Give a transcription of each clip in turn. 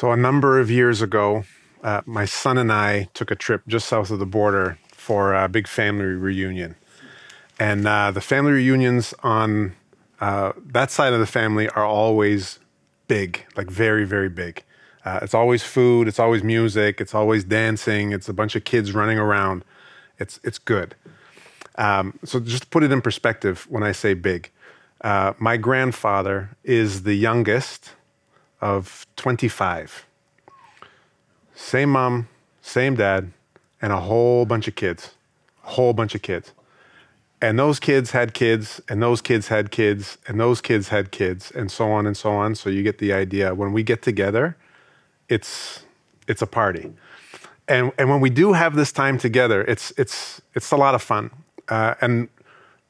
So, a number of years ago, uh, my son and I took a trip just south of the border for a big family reunion. And uh, the family reunions on uh, that side of the family are always big, like very, very big. Uh, it's always food, it's always music, it's always dancing, it's a bunch of kids running around. It's, it's good. Um, so, just to put it in perspective, when I say big, uh, my grandfather is the youngest of 25. Same mom, same dad, and a whole bunch of kids. A whole bunch of kids. And those kids had kids, and those kids had kids, and those kids had kids, and so on and so on. So you get the idea. When we get together, it's it's a party. And and when we do have this time together, it's it's it's a lot of fun. Uh, and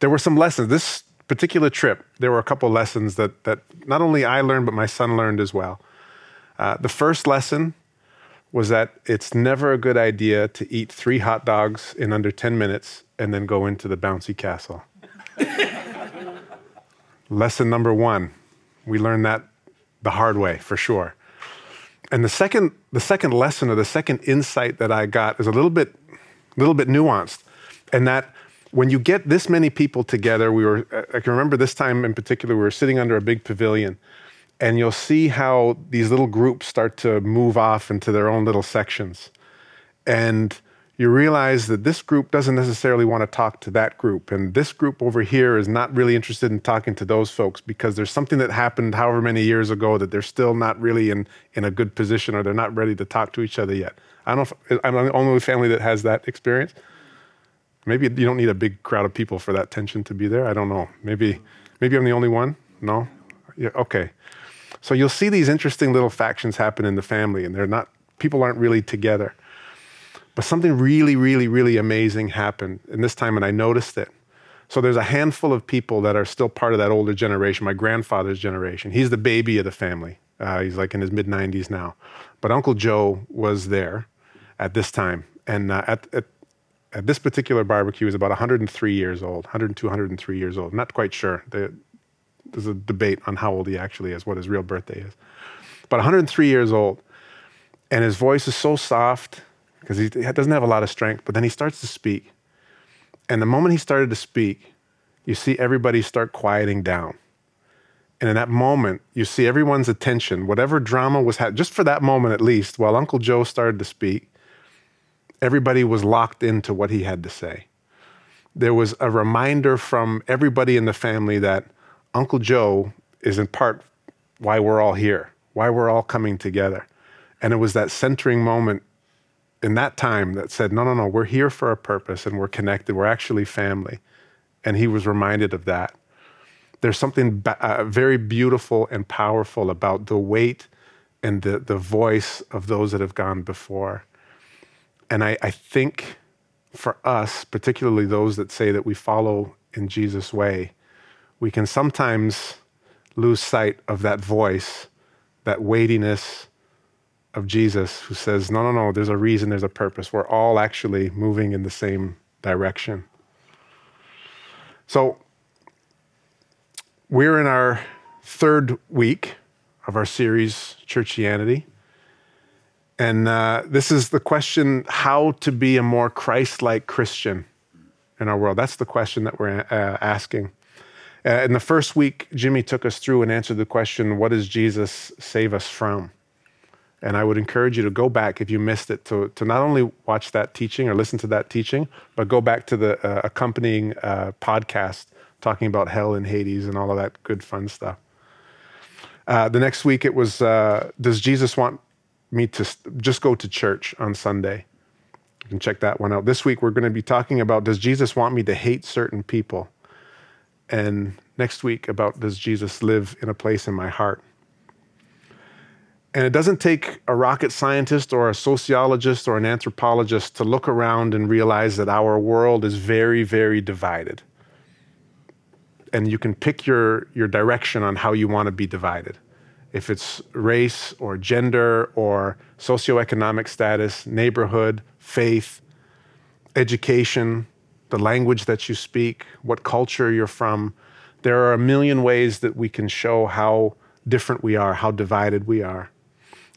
there were some lessons. This particular trip, there were a couple lessons that that not only I learned, but my son learned as well. Uh, the first lesson was that it's never a good idea to eat three hot dogs in under 10 minutes and then go into the bouncy castle. Lesson number one, we learned that the hard way for sure. And the second, the second lesson or the second insight that I got is a little bit, little bit nuanced, and that when you get this many people together, we were, I can remember this time in particular, we were sitting under a big pavilion, and you'll see how these little groups start to move off into their own little sections. And you realize that this group doesn't necessarily want to talk to that group. And this group over here is not really interested in talking to those folks because there's something that happened however many years ago that they're still not really in, in a good position or they're not ready to talk to each other yet. I don't, I'm the only family that has that experience. Maybe you don't need a big crowd of people for that tension to be there. I don't know. Maybe, maybe I'm the only one. No? Yeah, okay. So you'll see these interesting little factions happen in the family, and they're not, people aren't really together. But something really, really, really amazing happened in this time, and I noticed it. So there's a handful of people that are still part of that older generation, my grandfather's generation. He's the baby of the family. Uh, he's like in his mid 90s now. But Uncle Joe was there at this time. And uh, at, at, at, this particular barbecue, is about 103 years old, 102, 103 years old. not quite sure. The, there's a debate on how old he actually is, what his real birthday is. But 103 years old. And his voice is so soft because he doesn't have a lot of strength, but then he starts to speak. And the moment he started to speak, you see everybody start quieting down. And in that moment, you see everyone's attention, whatever drama was happening, just for that moment at least, while Uncle Joe started to speak, everybody was locked into what he had to say. There was a reminder from everybody in the family that Uncle Joe is in part why we're all here, why we're all coming together. And it was that centering moment in that time that said, no, no, no, we're here for a purpose and we're connected. We're actually family. And he was reminded of that. There's something uh, very beautiful and powerful about the weight and the, the voice of those that have gone before. And I, I think for us, particularly those that say that we follow in Jesus' way, we can sometimes lose sight of that voice, that weightiness, of Jesus who says, no, no, no, there's a reason, there's a purpose. We're all actually moving in the same direction. So, we're in our third week of our series, Churchianity. And uh, this is the question how to be a more Christ like Christian in our world. That's the question that we're uh, asking. Uh, in the first week, Jimmy took us through and answered the question what does Jesus save us from? And I would encourage you to go back if you missed it to, to not only watch that teaching or listen to that teaching, but go back to the uh, accompanying uh, podcast talking about hell and Hades and all of that good fun stuff. Uh, the next week it was uh, Does Jesus want me to just go to church on Sunday? You can check that one out. This week we're going to be talking about Does Jesus want me to hate certain people? And next week about Does Jesus live in a place in my heart? And it doesn't take a rocket scientist or a sociologist or an anthropologist to look around and realize that our world is very, very divided. And you can pick your, your direction on how you want to be divided. If it's race or gender or socioeconomic status, neighborhood, faith, education, the language that you speak, what culture you're from, there are a million ways that we can show how different we are, how divided we are.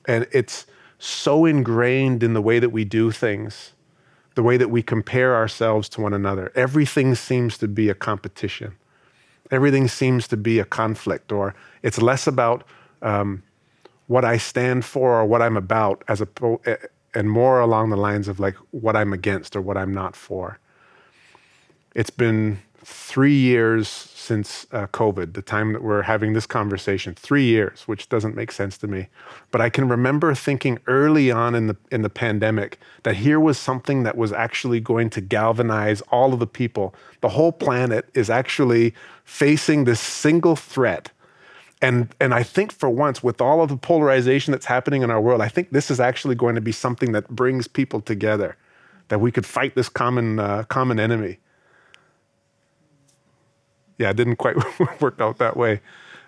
And it's so ingrained in the way that we do things, the way that we compare ourselves to one another. Everything seems to be a competition. Everything seems to be a conflict, or it's less about um, what I stand for or what I'm about, as a, and more along the lines of like what I'm against or what I'm not for. It's been three years since uh, COVID, the time that we're having this conversation. Three years, which doesn't make sense to me. But I can remember thinking early on in the in the pandemic that here was something that was actually going to galvanize all of the people. The whole planet is actually facing this single threat. And, and I think for once, with all of the polarization that's happening in our world, I think this is actually going to be something that brings people together, that we could fight this common, uh, common enemy yeah, it didn't quite work out that way.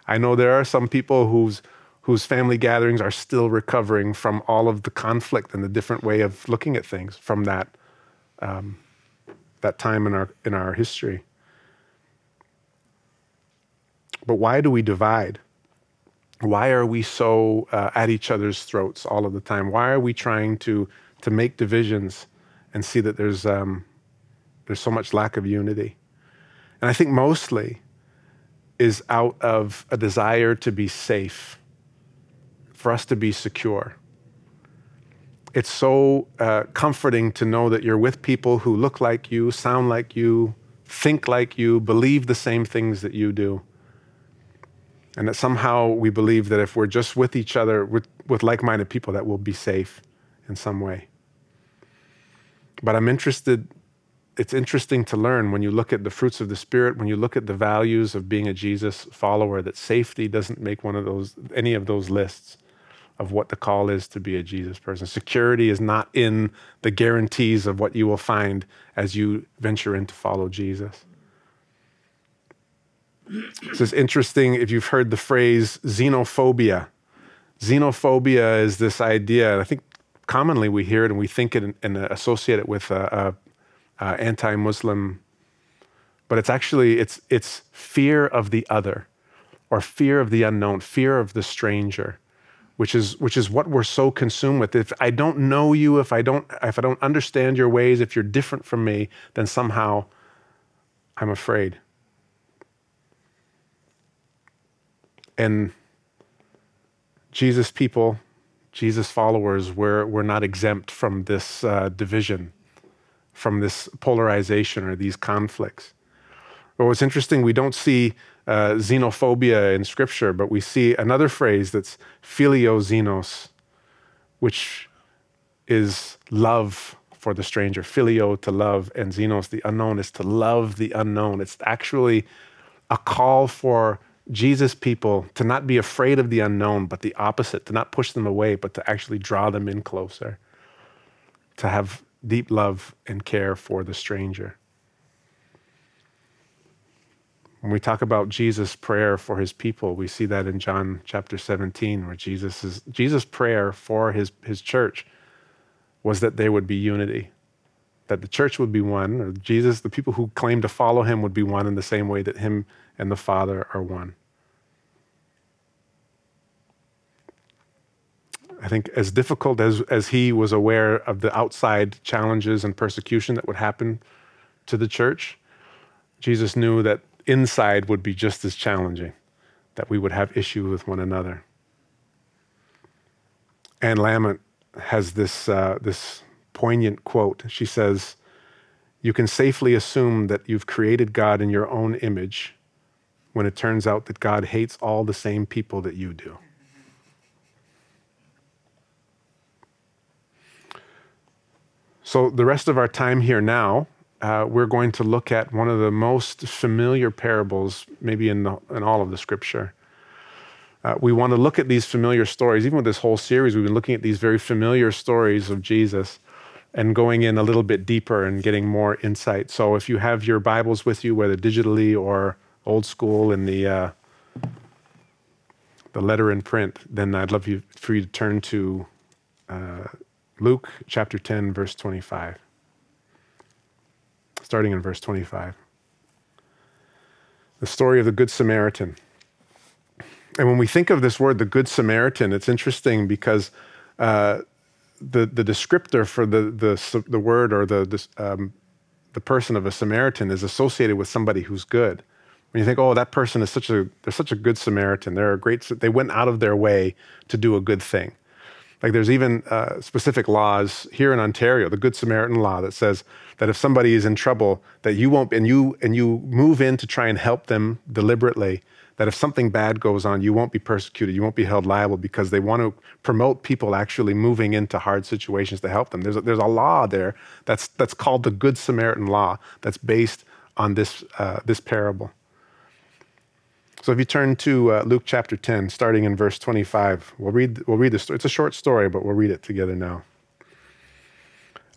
I know there are some people whose whose family gatherings are still recovering from all of the conflict and the different way of looking at things from that um, that time in our in our history. But why do we divide? Why are we so uh, at each other's throats all of the time? Why are we trying to to make divisions and see that there's um, there's so much lack of unity? And I think mostly is out of a desire to be safe, for us to be secure. It's so uh, comforting to know that you're with people who look like you, sound like you, think like you, believe the same things that you do. And that somehow we believe that if we're just with each other, with, with like minded people, that we'll be safe in some way. But I'm interested it's interesting to learn when you look at the fruits of the spirit when you look at the values of being a jesus follower that safety doesn't make one of those any of those lists of what the call is to be a jesus person security is not in the guarantees of what you will find as you venture in to follow jesus this is interesting if you've heard the phrase xenophobia xenophobia is this idea and i think commonly we hear it and we think it and, associate it with a, a uh, anti-Muslim, but it's actually it's it's fear of the other, or fear of the unknown, fear of the stranger, which is which is what we're so consumed with. If I don't know you, if I don't if I don't understand your ways, if you're different from me, then somehow I'm afraid. And Jesus people, Jesus followers, we're, we're not exempt from this uh, division from this polarization or these conflicts. But what's interesting, we don't see uh, xenophobia in Scripture, but we see another phrase that's xenos, which is love for the stranger. Phileo to love, and xenos, the unknown, is to love the unknown. It's actually a call for Jesus people to not be afraid of the unknown, but the opposite, to not push them away, but to actually draw them in closer, to have deep love and care for the stranger. When we talk about Jesus' prayer for his people, we see that in John chapter 17, where Jesus Jesus' prayer for his, his church was that there would be unity, that the church would be one, or Jesus, the people who claim to follow him would be one in the same way that him and the Father are one. I think as difficult as, as he was aware of the outside challenges and persecution that would happen to the church, Jesus knew that inside would be just as challenging, that we would have issue with one another. Anne Lamott has this, uh, this poignant quote. She says, You can safely assume that you've created God in your own image when it turns out that God hates all the same people that you do. So, the rest of our time here now, uh, we're going to look at one of the most familiar parables, maybe in, the, in all of the scripture. Uh, we want to look at these familiar stories. Even with this whole series, we've been looking at these very familiar stories of Jesus and going in a little bit deeper and getting more insight. So, if you have your Bibles with you, whether digitally or old school in the uh, the letter in print, then I'd love you, for you to turn to uh, Luke chapter 10, verse 25. Starting in verse 25. The story of the Good Samaritan. And when we think of this word, the Good Samaritan, it's interesting because uh, the, the descriptor for the, the, the word or the, um, the person of a Samaritan is associated with somebody who's good. When you think, oh, that person is such a, they're such a good Samaritan. They're a great, they went out of their way to do a good thing. Like there's even uh, specific laws here in Ontario, the Good Samaritan law that says that if somebody is in trouble, that you won't, and you, and you move in to try and help them deliberately, that if something bad goes on, you won't be persecuted, you won't be held liable because they want to promote people actually moving into hard situations to help them. There's a, there's a law there that's, that's called the Good Samaritan law that's based on this, uh, this parable. So if you turn to uh, Luke chapter 10, starting in verse 25, we'll read, we'll read the story. It's a short story, but we'll read it together now.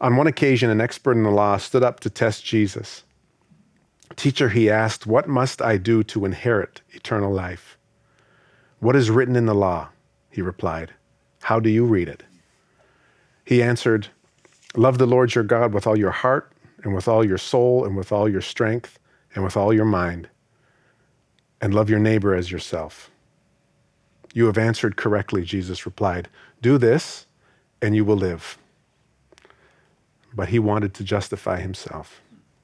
On one occasion, an expert in the law stood up to test Jesus. Teacher, he asked, What must I do to inherit eternal life? What is written in the law? He replied. How do you read it? He answered, Love the Lord your God with all your heart, and with all your soul, and with all your strength, and with all your mind, and love your neighbor as yourself. You have answered correctly, Jesus replied. Do this, and you will live. But he wanted to justify himself.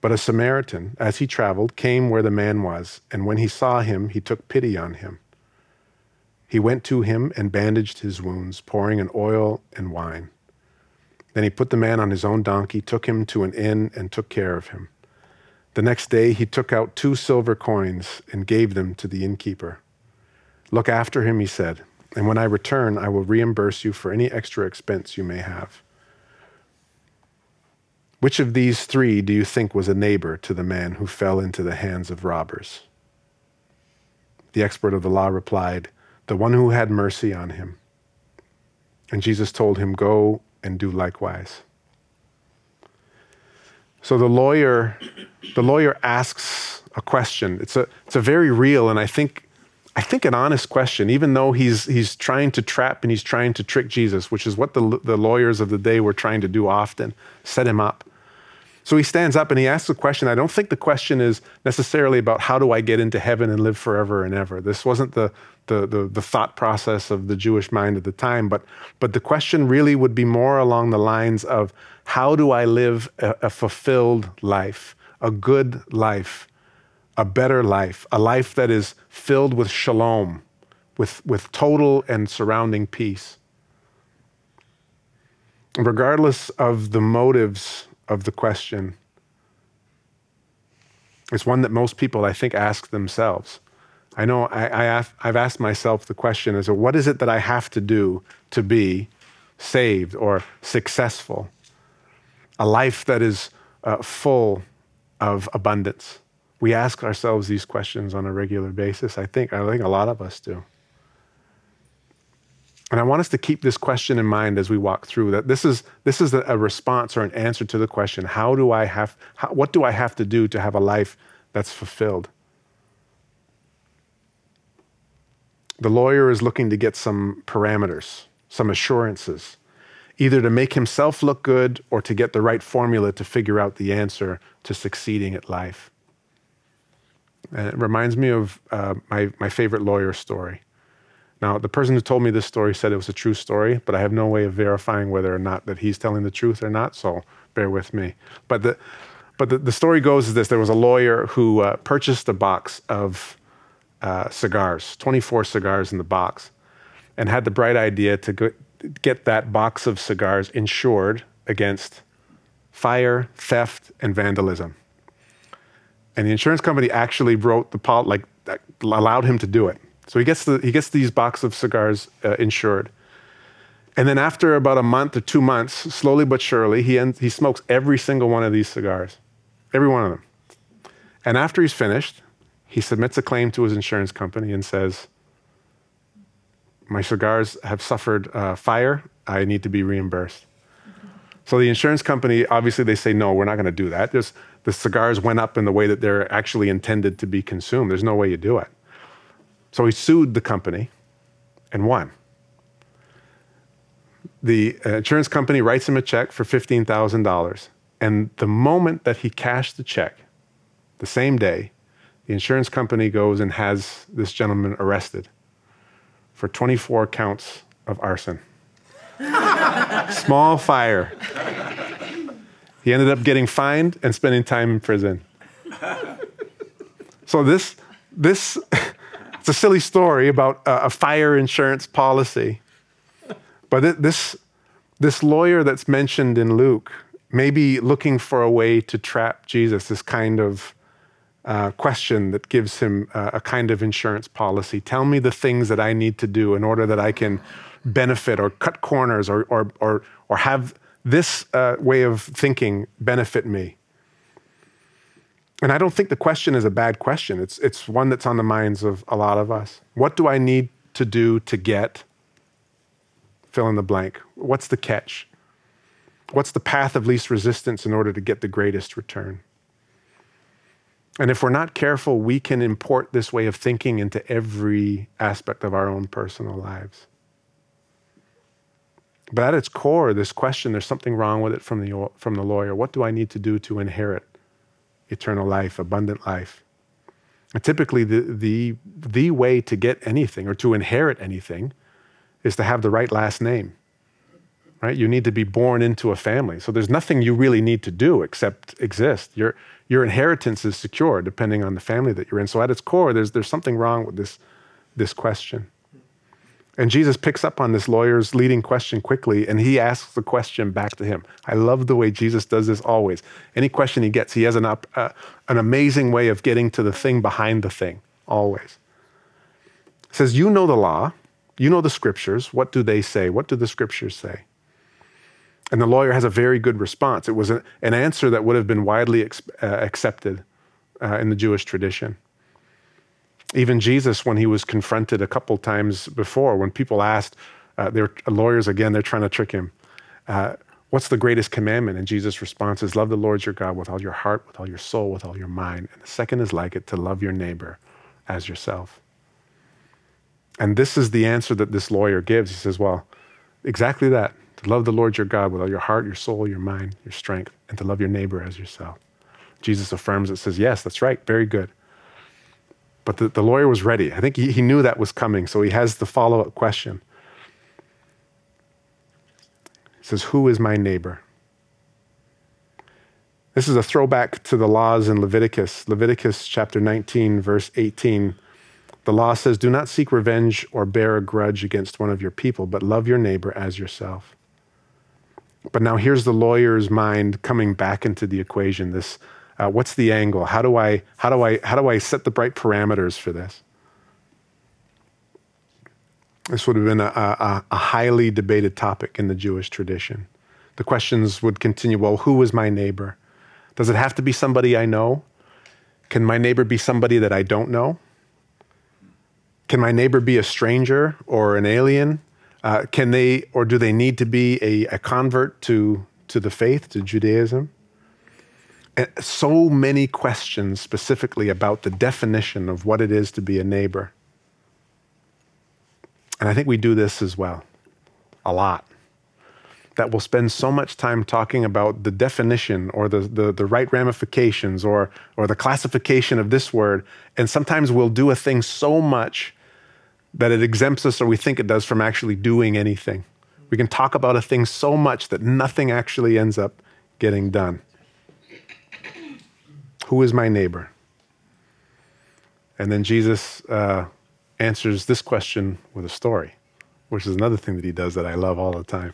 But a Samaritan, as he traveled, came where the man was, and when he saw him, he took pity on him. He went to him and bandaged his wounds, pouring in oil and wine. Then he put the man on his own donkey, took him to an inn, and took care of him. The next day he took out two silver coins and gave them to the innkeeper. Look after him, he said, and when I return, I will reimburse you for any extra expense you may have. Which of these three do you think was a neighbor to the man who fell into the hands of robbers? The expert of the law replied, The one who had mercy on him. And Jesus told him, Go and do likewise. So the lawyer, the lawyer asks a question. It's a, it's a very real and I think I think an honest question, even though he's, he's trying to trap and he's trying to trick Jesus, which is what the, the lawyers of the day were trying to do often, set him up. So he stands up and he asks a question. I don't think the question is necessarily about how do I get into heaven and live forever and ever. This wasn't the, the, the, the thought process of the Jewish mind at the time, but, but the question really would be more along the lines of how do I live a, a fulfilled life, a good life, a better life, a life that is filled with shalom, with, with total and surrounding peace. Regardless of the motives of the question, it's one that most people, I think, ask themselves. I know I, have asked myself the question as what is it that I have to do to be saved or successful? A life that is uh, full of abundance we ask ourselves these questions on a regular basis. I think, I think a lot of us do. And I want us to keep this question in mind as we walk through that this is, this is a response or an answer to the question how do I have, how, what do I have to do to have a life that's fulfilled? The lawyer is looking to get some parameters, some assurances, either to make himself look good or to get the right formula to figure out the answer to succeeding at life. And it reminds me of uh, my, my favorite lawyer story. Now, the person who told me this story said it was a true story, but I have no way of verifying whether or not that he's telling the truth or not, so bear with me. But the, but the, the story goes is this there was a lawyer who uh, purchased a box of uh, cigars, 24 cigars in the box, and had the bright idea to go, get that box of cigars insured against fire, theft, and vandalism and the insurance company actually wrote the pol- like allowed him to do it. So he gets the, he gets these box of cigars uh, insured. And then after about a month or two months, slowly but surely, he, ends, he smokes every single one of these cigars, every one of them. And after he's finished, he submits a claim to his insurance company and says, my cigars have suffered uh, fire. I need to be reimbursed. So the insurance company, obviously, they say, no, we're not going to do that. Just, the cigars went up in the way that they're actually intended to be consumed. There's no way you do it. So he sued the company and won. The uh, insurance company writes him a check for $15,000. And the moment that he cashed the check, the same day, the insurance company goes and has this gentleman arrested for 24 counts of arson. Small fire. He ended up getting fined and spending time in prison. So this, this it's a silly story about a, fire insurance policy. But this, this lawyer that's mentioned in Luke may be looking for a way to trap Jesus, this kind of uh, question that gives him uh, a kind of insurance policy. Tell me the things that I need to do in order that I can benefit or cut corners or, or, or, or have this uh, way of thinking benefit me. And I don't think the question is a bad question. It's, it's one that's on the minds of a lot of us. What do I need to do to get? Fill in the blank. What's the catch? What's the path of least resistance in order to get the greatest return? And if we're not careful, we can import this way of thinking into every aspect of our own personal lives. But at its core, this question, there's something wrong with it from the, from the lawyer. What do I need to do to inherit eternal life, abundant life? And typically, the, the, the way to get anything or to inherit anything is to have the right last name. Right? You need to be born into a family. So there's nothing you really need to do except exist. You're, your inheritance is secure depending on the family that you're in. So at its core, there's, there's something wrong with this, this question. And Jesus picks up on this lawyer's leading question quickly and he asks the question back to him. I love the way Jesus does this always. Any question he gets, he has an, uh, an amazing way of getting to the thing behind the thing, always. Says, You know the law, you know the scriptures. What do they say? What do the scriptures say? And the lawyer has a very good response. It was a, an answer that would have been widely ex, uh, accepted uh, in the Jewish tradition. Even Jesus, when he was confronted a couple times before, when people asked, uh, they're lawyers again, they're trying to trick him. Uh, what's the greatest commandment? And Jesus' response is, Love the Lord your God with all your heart, with all your soul, with all your mind. And the second is like it, to love your neighbor as yourself. And this is the answer that this lawyer gives. He says, Well, exactly that to love the Lord your God with all your heart, your soul, your mind, your strength, and to love your neighbor as yourself. Jesus affirms it, says, Yes, that's right, very good. But the, the lawyer was ready. I think he, he knew that was coming, so he has the follow up question. He says, Who is my neighbor? This is a throwback to the laws in Leviticus, Leviticus chapter 19, verse 18 the law says, Do not seek revenge or bear a grudge against one of your people, but love your neighbor as yourself. But now here's the lawyer's mind coming back into the equation. This, uh, what's the angle? How do I, how do I, how do I set the right parameters for this? This would have been a, a, a highly debated topic in the Jewish tradition. The questions would continue. Well, who is my neighbor? Does it have to be somebody I know? Can my neighbor be somebody that I don't know? Can my neighbor be a stranger or an alien? Uh, can they or do they need to be a, a convert to, to the faith, to Judaism? And so many questions specifically about the definition of what it is to be a neighbor. And I think we do this as well, a lot. That we'll spend so much time talking about the definition or the, the, the, right ramifications or, or the classification of this word. And sometimes we'll do a thing so much that it exempts us, or we think it does, from actually doing anything. We can talk about a thing so much that nothing actually ends up getting done. Who is my neighbor? And then Jesus uh, answers this question with a story, which is another thing that he does that I love all the time.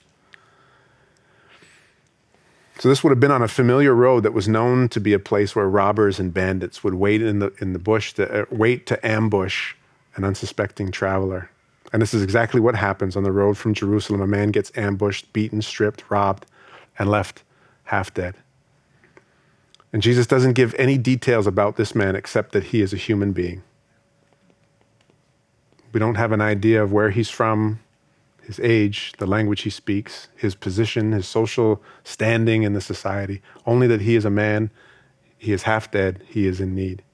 So this would have been on a familiar road that was known to be a place where robbers and bandits would wait in the in the bush to uh, wait to ambush an unsuspecting traveler. And this is exactly what happens on the road from Jerusalem. A man gets ambushed, beaten, stripped, robbed, and left half dead. And Jesus doesn't give any details about this man except that he is a human being. We don't have an idea of where he's from, his age, the language he speaks, his position, his social standing in the society. Only that he is a man, he is half dead, he is in need.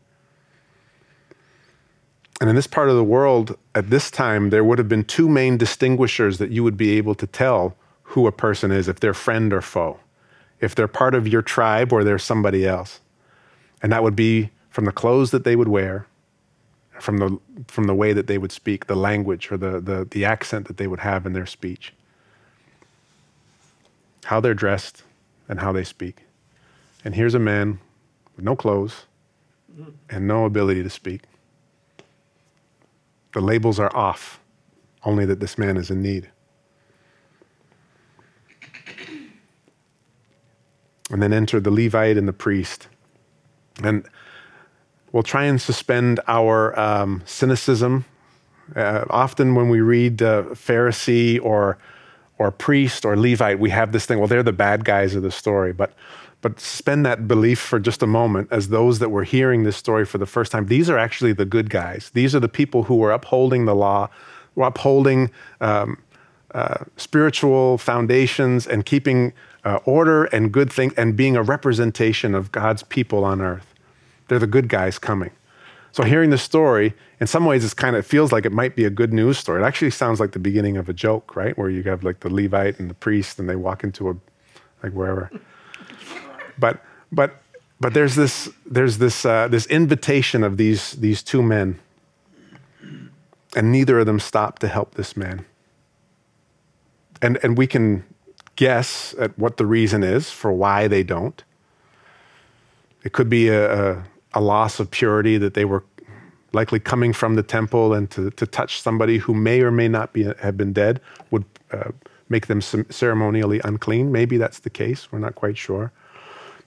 And in this part of the world, at this time, there would have been two main distinguishers that you would be able to tell who a person is, if they're friend or foe, if they're part of your tribe or they're somebody else. And that would be from the clothes that they would wear, from the, from the way that they would speak, the language or the, the, the accent that they would have in their speech, how they're dressed, and how they speak. And here's a man with no clothes and no ability to speak. The labels are off, only that this man is in need. And then enter the Levite and the priest. And we'll try and suspend our um, cynicism. Uh, often, when we read uh, Pharisee or, or priest or Levite, we have this thing well, they're the bad guys of the story. But but suspend that belief for just a moment as those that were hearing this story for the first time. These are actually the good guys. These are the people who were upholding the law, were upholding um, uh, spiritual foundations and keeping uh, order and good things and being a representation of God's people on earth. They're the good guys coming. So hearing the story, in some ways, it's kind of it feels like it might be a good news story. It actually sounds like the beginning of a joke, right? Where you have like the Levite and the priest, and they walk into a like wherever. But but but there's this there's this uh, this invitation of these these two men, and neither of them stop to help this man. And and we can guess at what the reason is for why they don't. It could be a, a, a loss of purity that they were likely coming from the temple, and to, to touch somebody who may or may not be, have been dead would uh, make them ceremonially unclean. Maybe that's the case. We're not quite sure.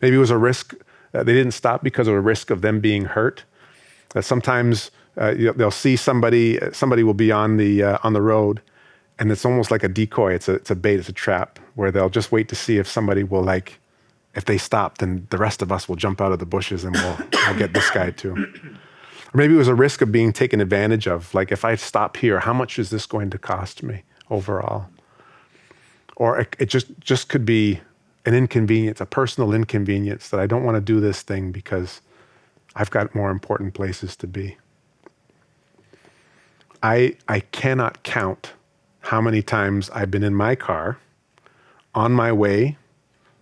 Maybe it was a risk. Uh, they didn't stop because of a risk of them being hurt. Uh, sometimes uh, they'll see somebody. Somebody will be on the uh, on the road, and it's almost like a decoy. It's a it's a bait. It's a trap where they'll just wait to see if somebody will like. If they stop, then the rest of us will jump out of the bushes and we'll, we'll get this guy too. Or maybe it was a risk of being taken advantage of. Like, if I stop here, how much is this going to cost me overall? Or it, it just, just could be an inconvenience, a personal inconvenience that I don't want to do this thing because I've got more important places to be. I, I cannot count how many times I've been in my car on my way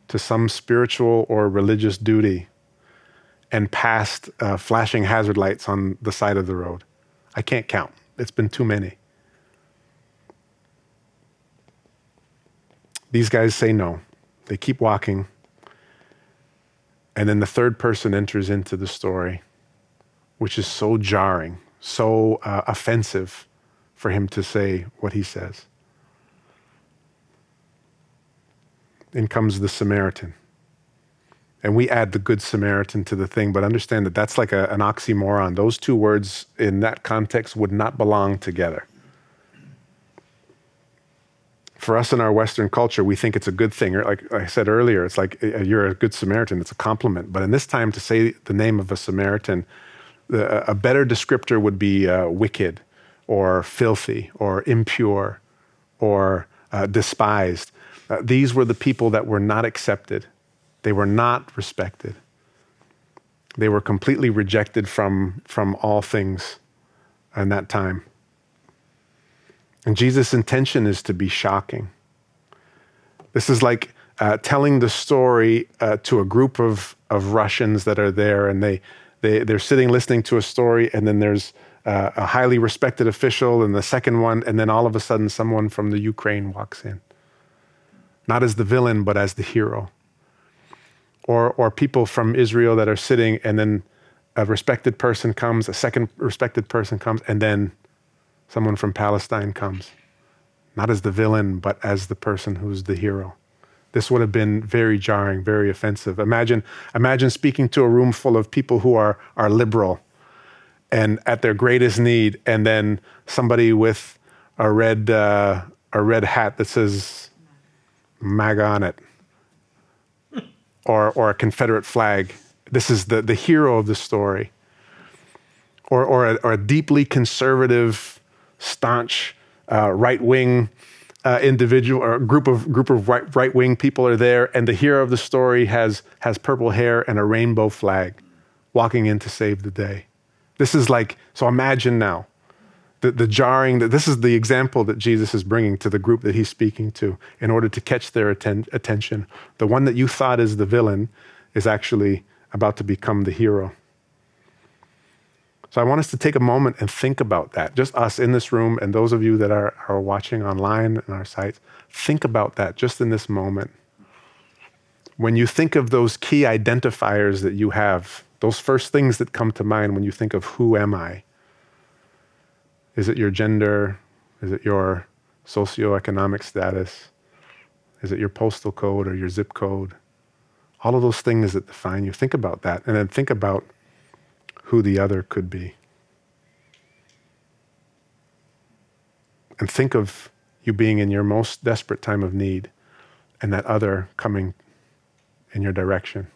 to some spiritual or religious duty and passed uh, flashing hazard lights on the side of the road. I can't count. It's been too many. These guys say no. They keep walking. And then the third person enters into the story, which is so jarring, so uh, offensive for him to say what he says. In comes the Samaritan. And we add the Good Samaritan to the thing, but understand that that's like a, an oxymoron. Those two words in that context would not belong together for us in our Western culture, we think it's a good thing. Like I said earlier, it's like uh, you're a good Samaritan. It's a compliment. But in this time, to say the name of a Samaritan, a better descriptor would be uh, wicked, or filthy, or impure, or uh, despised. Uh, these were the people that were not accepted. They were not respected. They were completely rejected from, from all things in that time. And Jesus' intention is to be shocking. This is like uh, telling the story uh, to a group of, of Russians that are there, and they, they, they're sitting listening to a story, and then there's uh, a highly respected official, and the second one, and then all of a sudden, someone from the Ukraine walks in. Not as the villain, but as the hero. Or, or people from Israel that are sitting, and then a respected person comes, a second respected person comes, and then someone from Palestine comes, not as the villain, but as the person who's the hero. This would have been very jarring, very offensive. Imagine, imagine speaking to a room full of people who are, are liberal and at their greatest need, and then somebody with a red, uh, a red hat that says MAGA on it, or, or a Confederate flag. This is the, the hero of the story. Or, or, a, or a deeply conservative staunch uh, right wing uh, individual or group of group of right wing people are there, and the hero of the story has has purple hair and a rainbow flag, walking in to save the day. This is like so. Imagine now, the, the jarring that this is the example that Jesus is bringing to the group that he's speaking to in order to catch their atten- attention. The one that you thought is the villain is actually about to become the hero. So I want us to take a moment and think about that. Just us in this room and those of you that are, are watching online on our sites, think about that just in this moment. When you think of those key identifiers that you have, those first things that come to mind when you think of who am I? Is it your gender? Is it your socioeconomic status? Is it your postal code or your zip code? All of those things that define you. Think about that and then think about who the other could be. And think of you being in your most desperate time of need and that other coming in your direction.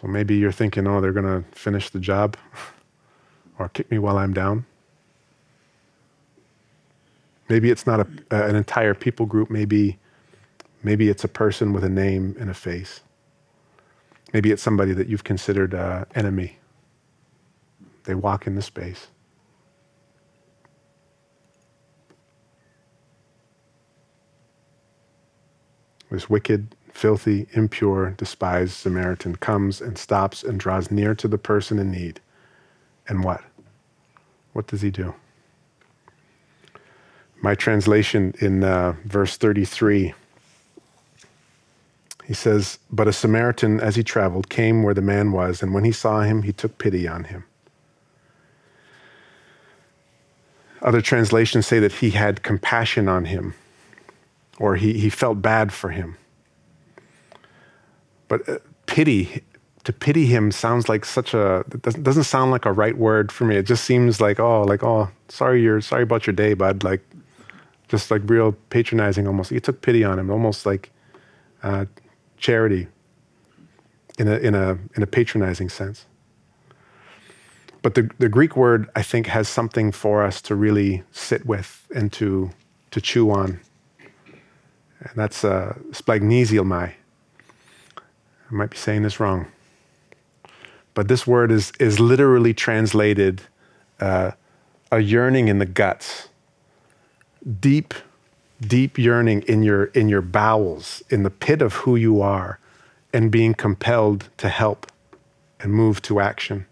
So maybe you're thinking, oh, they're going to finish the job or kick me while I'm down. Maybe it's not a, an entire people group. Maybe, maybe it's a person with a name and a face. Maybe it's somebody that you've considered an enemy. They walk in the space. This wicked, filthy, impure, despised Samaritan comes and stops and draws near to the person in need. And what? What does he do? My translation in uh, verse 33 he says, But a Samaritan, as he traveled, came where the man was, and when he saw him, he took pity on him. Other translations say that he had compassion on him, or he, he felt bad for him. But uh, pity, to pity him sounds like such a, doesn't, doesn't sound like a right word for me. It just seems like, oh, like, oh, sorry, you're sorry about your day, bud. Like, just like real patronizing almost. He took pity on him, almost like, uh, charity in a, in a, in a patronizing sense. But the, the Greek word, I think, has something for us to really sit with and to, to chew on. And that's uh, splagnesiomai. I might be saying this wrong. But this word is, is literally translated uh, a yearning in the guts, deep deep yearning in your in your bowels, in the pit of who you are, and being compelled to help and move to action.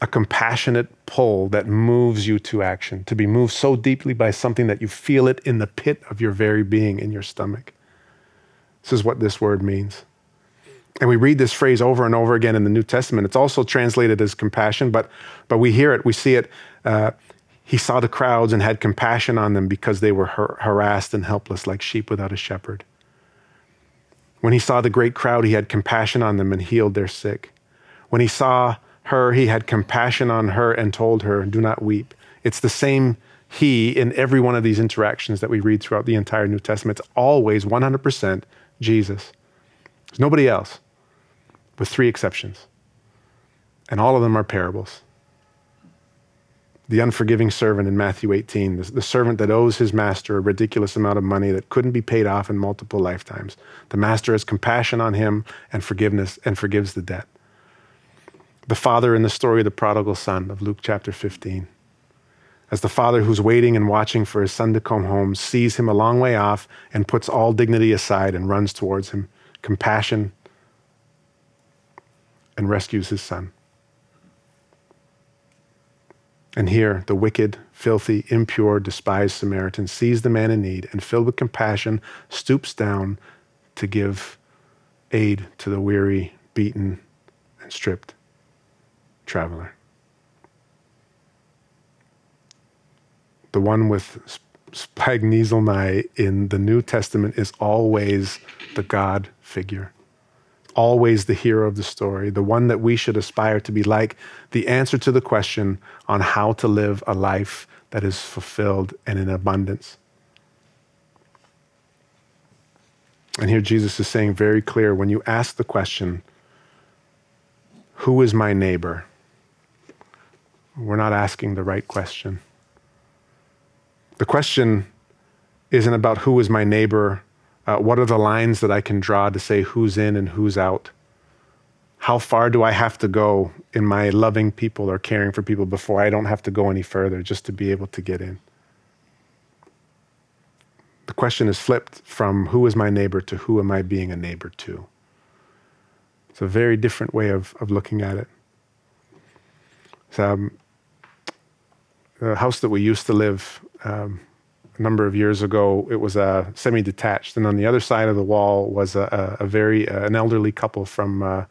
A compassionate pull that moves you to action, to be moved so deeply by something that you feel it in the pit of your very being, in your stomach. This is what this word means. And we read this phrase over and over again in the New Testament. It's also translated as compassion, but, but we hear it, we see it uh, he saw the crowds and had compassion on them because they were har- harassed and helpless like sheep without a shepherd. When he saw the great crowd, he had compassion on them and healed their sick. When he saw her, he had compassion on her and told her, Do not weep. It's the same he in every one of these interactions that we read throughout the entire New Testament. It's always 100% Jesus. There's nobody else, with three exceptions. And all of them are parables the unforgiving servant in Matthew 18, the, the, servant that owes his master a ridiculous amount of money that couldn't be paid off in multiple lifetimes. The master has compassion on him and forgiveness and forgives the debt. The father in the story of the prodigal son of Luke chapter 15. As the father who's waiting and watching for his son to come home sees him a long way off and puts all dignity aside and runs towards him, compassion, and rescues his son. And here, the wicked, filthy, impure, despised Samaritan sees the man in need and, filled with compassion, stoops down to give aid to the weary, beaten, and stripped traveler. The one with splagnesiomai in the New Testament is always the God figure always the hero of the story, the one that we should aspire to be like, the answer to the question on how to live a life that is fulfilled and in abundance. And here Jesus is saying very clear when you ask the question, Who is my neighbor? We're not asking the right question. The question isn't about who is my neighbor, uh, what are the lines that I can draw to say who's in and who's out. How far do I have to go in my loving people or caring for people before I don't have to go any further just to be able to get in? The question is flipped from who is my neighbor to who am I being a neighbor to? It's a very different way of, of looking at it. So, um, the house that we used to live um, a number of years ago, it was a semi-detached, and on the other side of the wall was a, a, a very uh, an elderly couple from uh,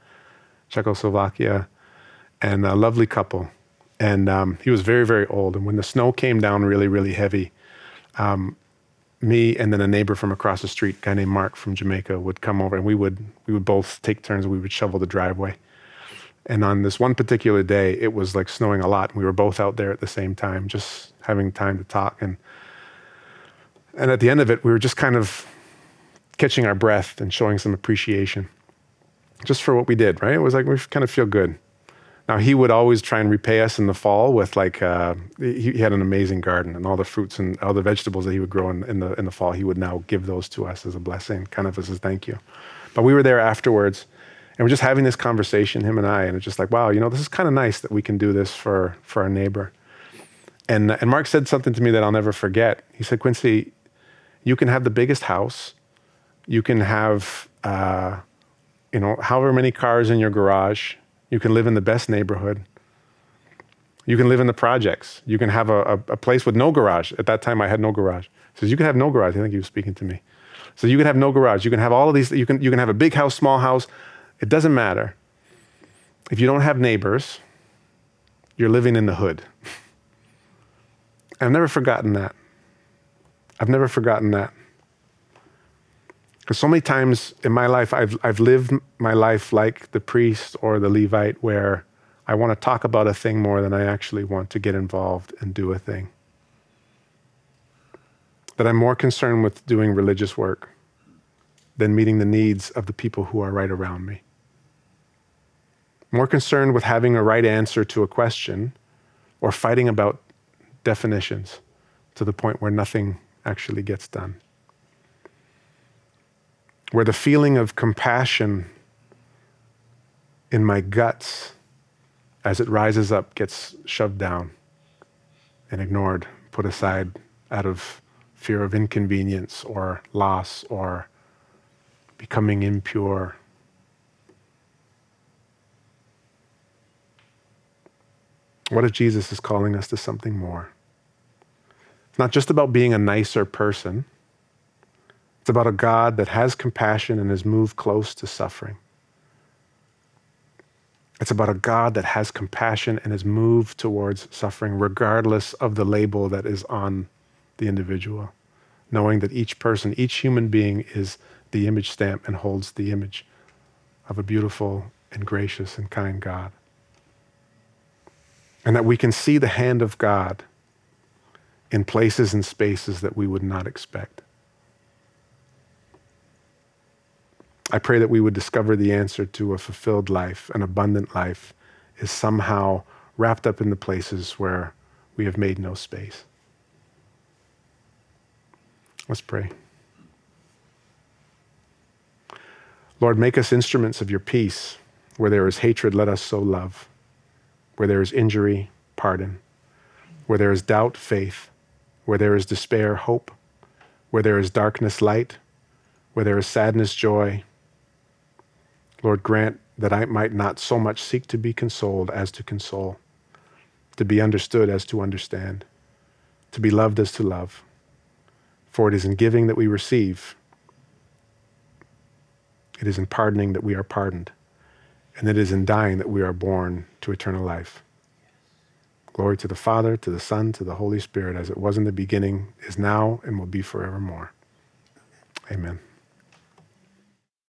Czechoslovakia, and a lovely couple. And um, he was very very old. And when the snow came down really really heavy, um, me and then a neighbor from across the street, a guy named Mark from Jamaica, would come over, and we would we would both take turns. We would shovel the driveway. And on this one particular day, it was like snowing a lot. And We were both out there at the same time, just having time to talk. And and at the end of it, we were just kind of catching our breath and showing some appreciation just for what we did, right? It was like we kind of feel good. Now, he would always try and repay us in the fall with like, uh, he, he, had an amazing garden and all the fruits and all the vegetables that he would grow in, in, the, in the fall, he would now give those to us as a blessing, kind of as a thank you. But we were there afterwards and we're just having this conversation, him and I, and it's just like, wow, you know, this is kind of nice that we can do this for, for our neighbor. And, and Mark said something to me that I'll never forget. He said, Quincy, you can have the biggest house. You can have, uh, you know, however many cars in your garage. You can live in the best neighborhood. You can live in the projects. You can have a, a, a place with no garage. At that time, I had no garage. He says, you can have no garage. I think he was speaking to me. So you can have no garage. You can have all of these. You can, you can have a big house, small house. It doesn't matter. If you don't have neighbors, you're living in the hood. I've never forgotten that. I've never forgotten that. Because so many times in my life, I've, I've lived my life like the priest or the Levite, where I want to talk about a thing more than I actually want to get involved and do a thing. That I'm more concerned with doing religious work than meeting the needs of the people who are right around me. More concerned with having a right answer to a question or fighting about definitions to the point where nothing actually gets done. Where the feeling of compassion in my guts as it rises up gets shoved down and ignored, put aside out of fear of inconvenience or loss or becoming impure. What if Jesus is calling us to something more? It's not just about being a nicer person. It's about a God that has compassion and is moved close to suffering. It's about a God that has compassion and is moved towards suffering, regardless of the label that is on the individual, knowing that each person, each human being is the image stamp and holds the image of a beautiful and gracious and kind God. And that we can see the hand of God in places and spaces that we would not expect. I pray that we would discover the answer to a fulfilled life, an abundant life, is somehow wrapped up in the places where we have made no space. Let's pray. Lord, make us instruments of your peace. Where there is hatred, let us sow love. Where there is injury, pardon. Where there is doubt, faith. Where there is despair, hope. Where there is darkness, light. Where there is sadness, joy. Lord, grant that I might not so much seek to be consoled as to console, to be understood as to understand, to be loved as to love. For it is in giving that we receive, it is in pardoning that we are pardoned, and it is in dying that we are born to eternal life. Glory to the Father, to the Son, to the Holy Spirit, as it was in the beginning, is now, and will be forevermore. Amen.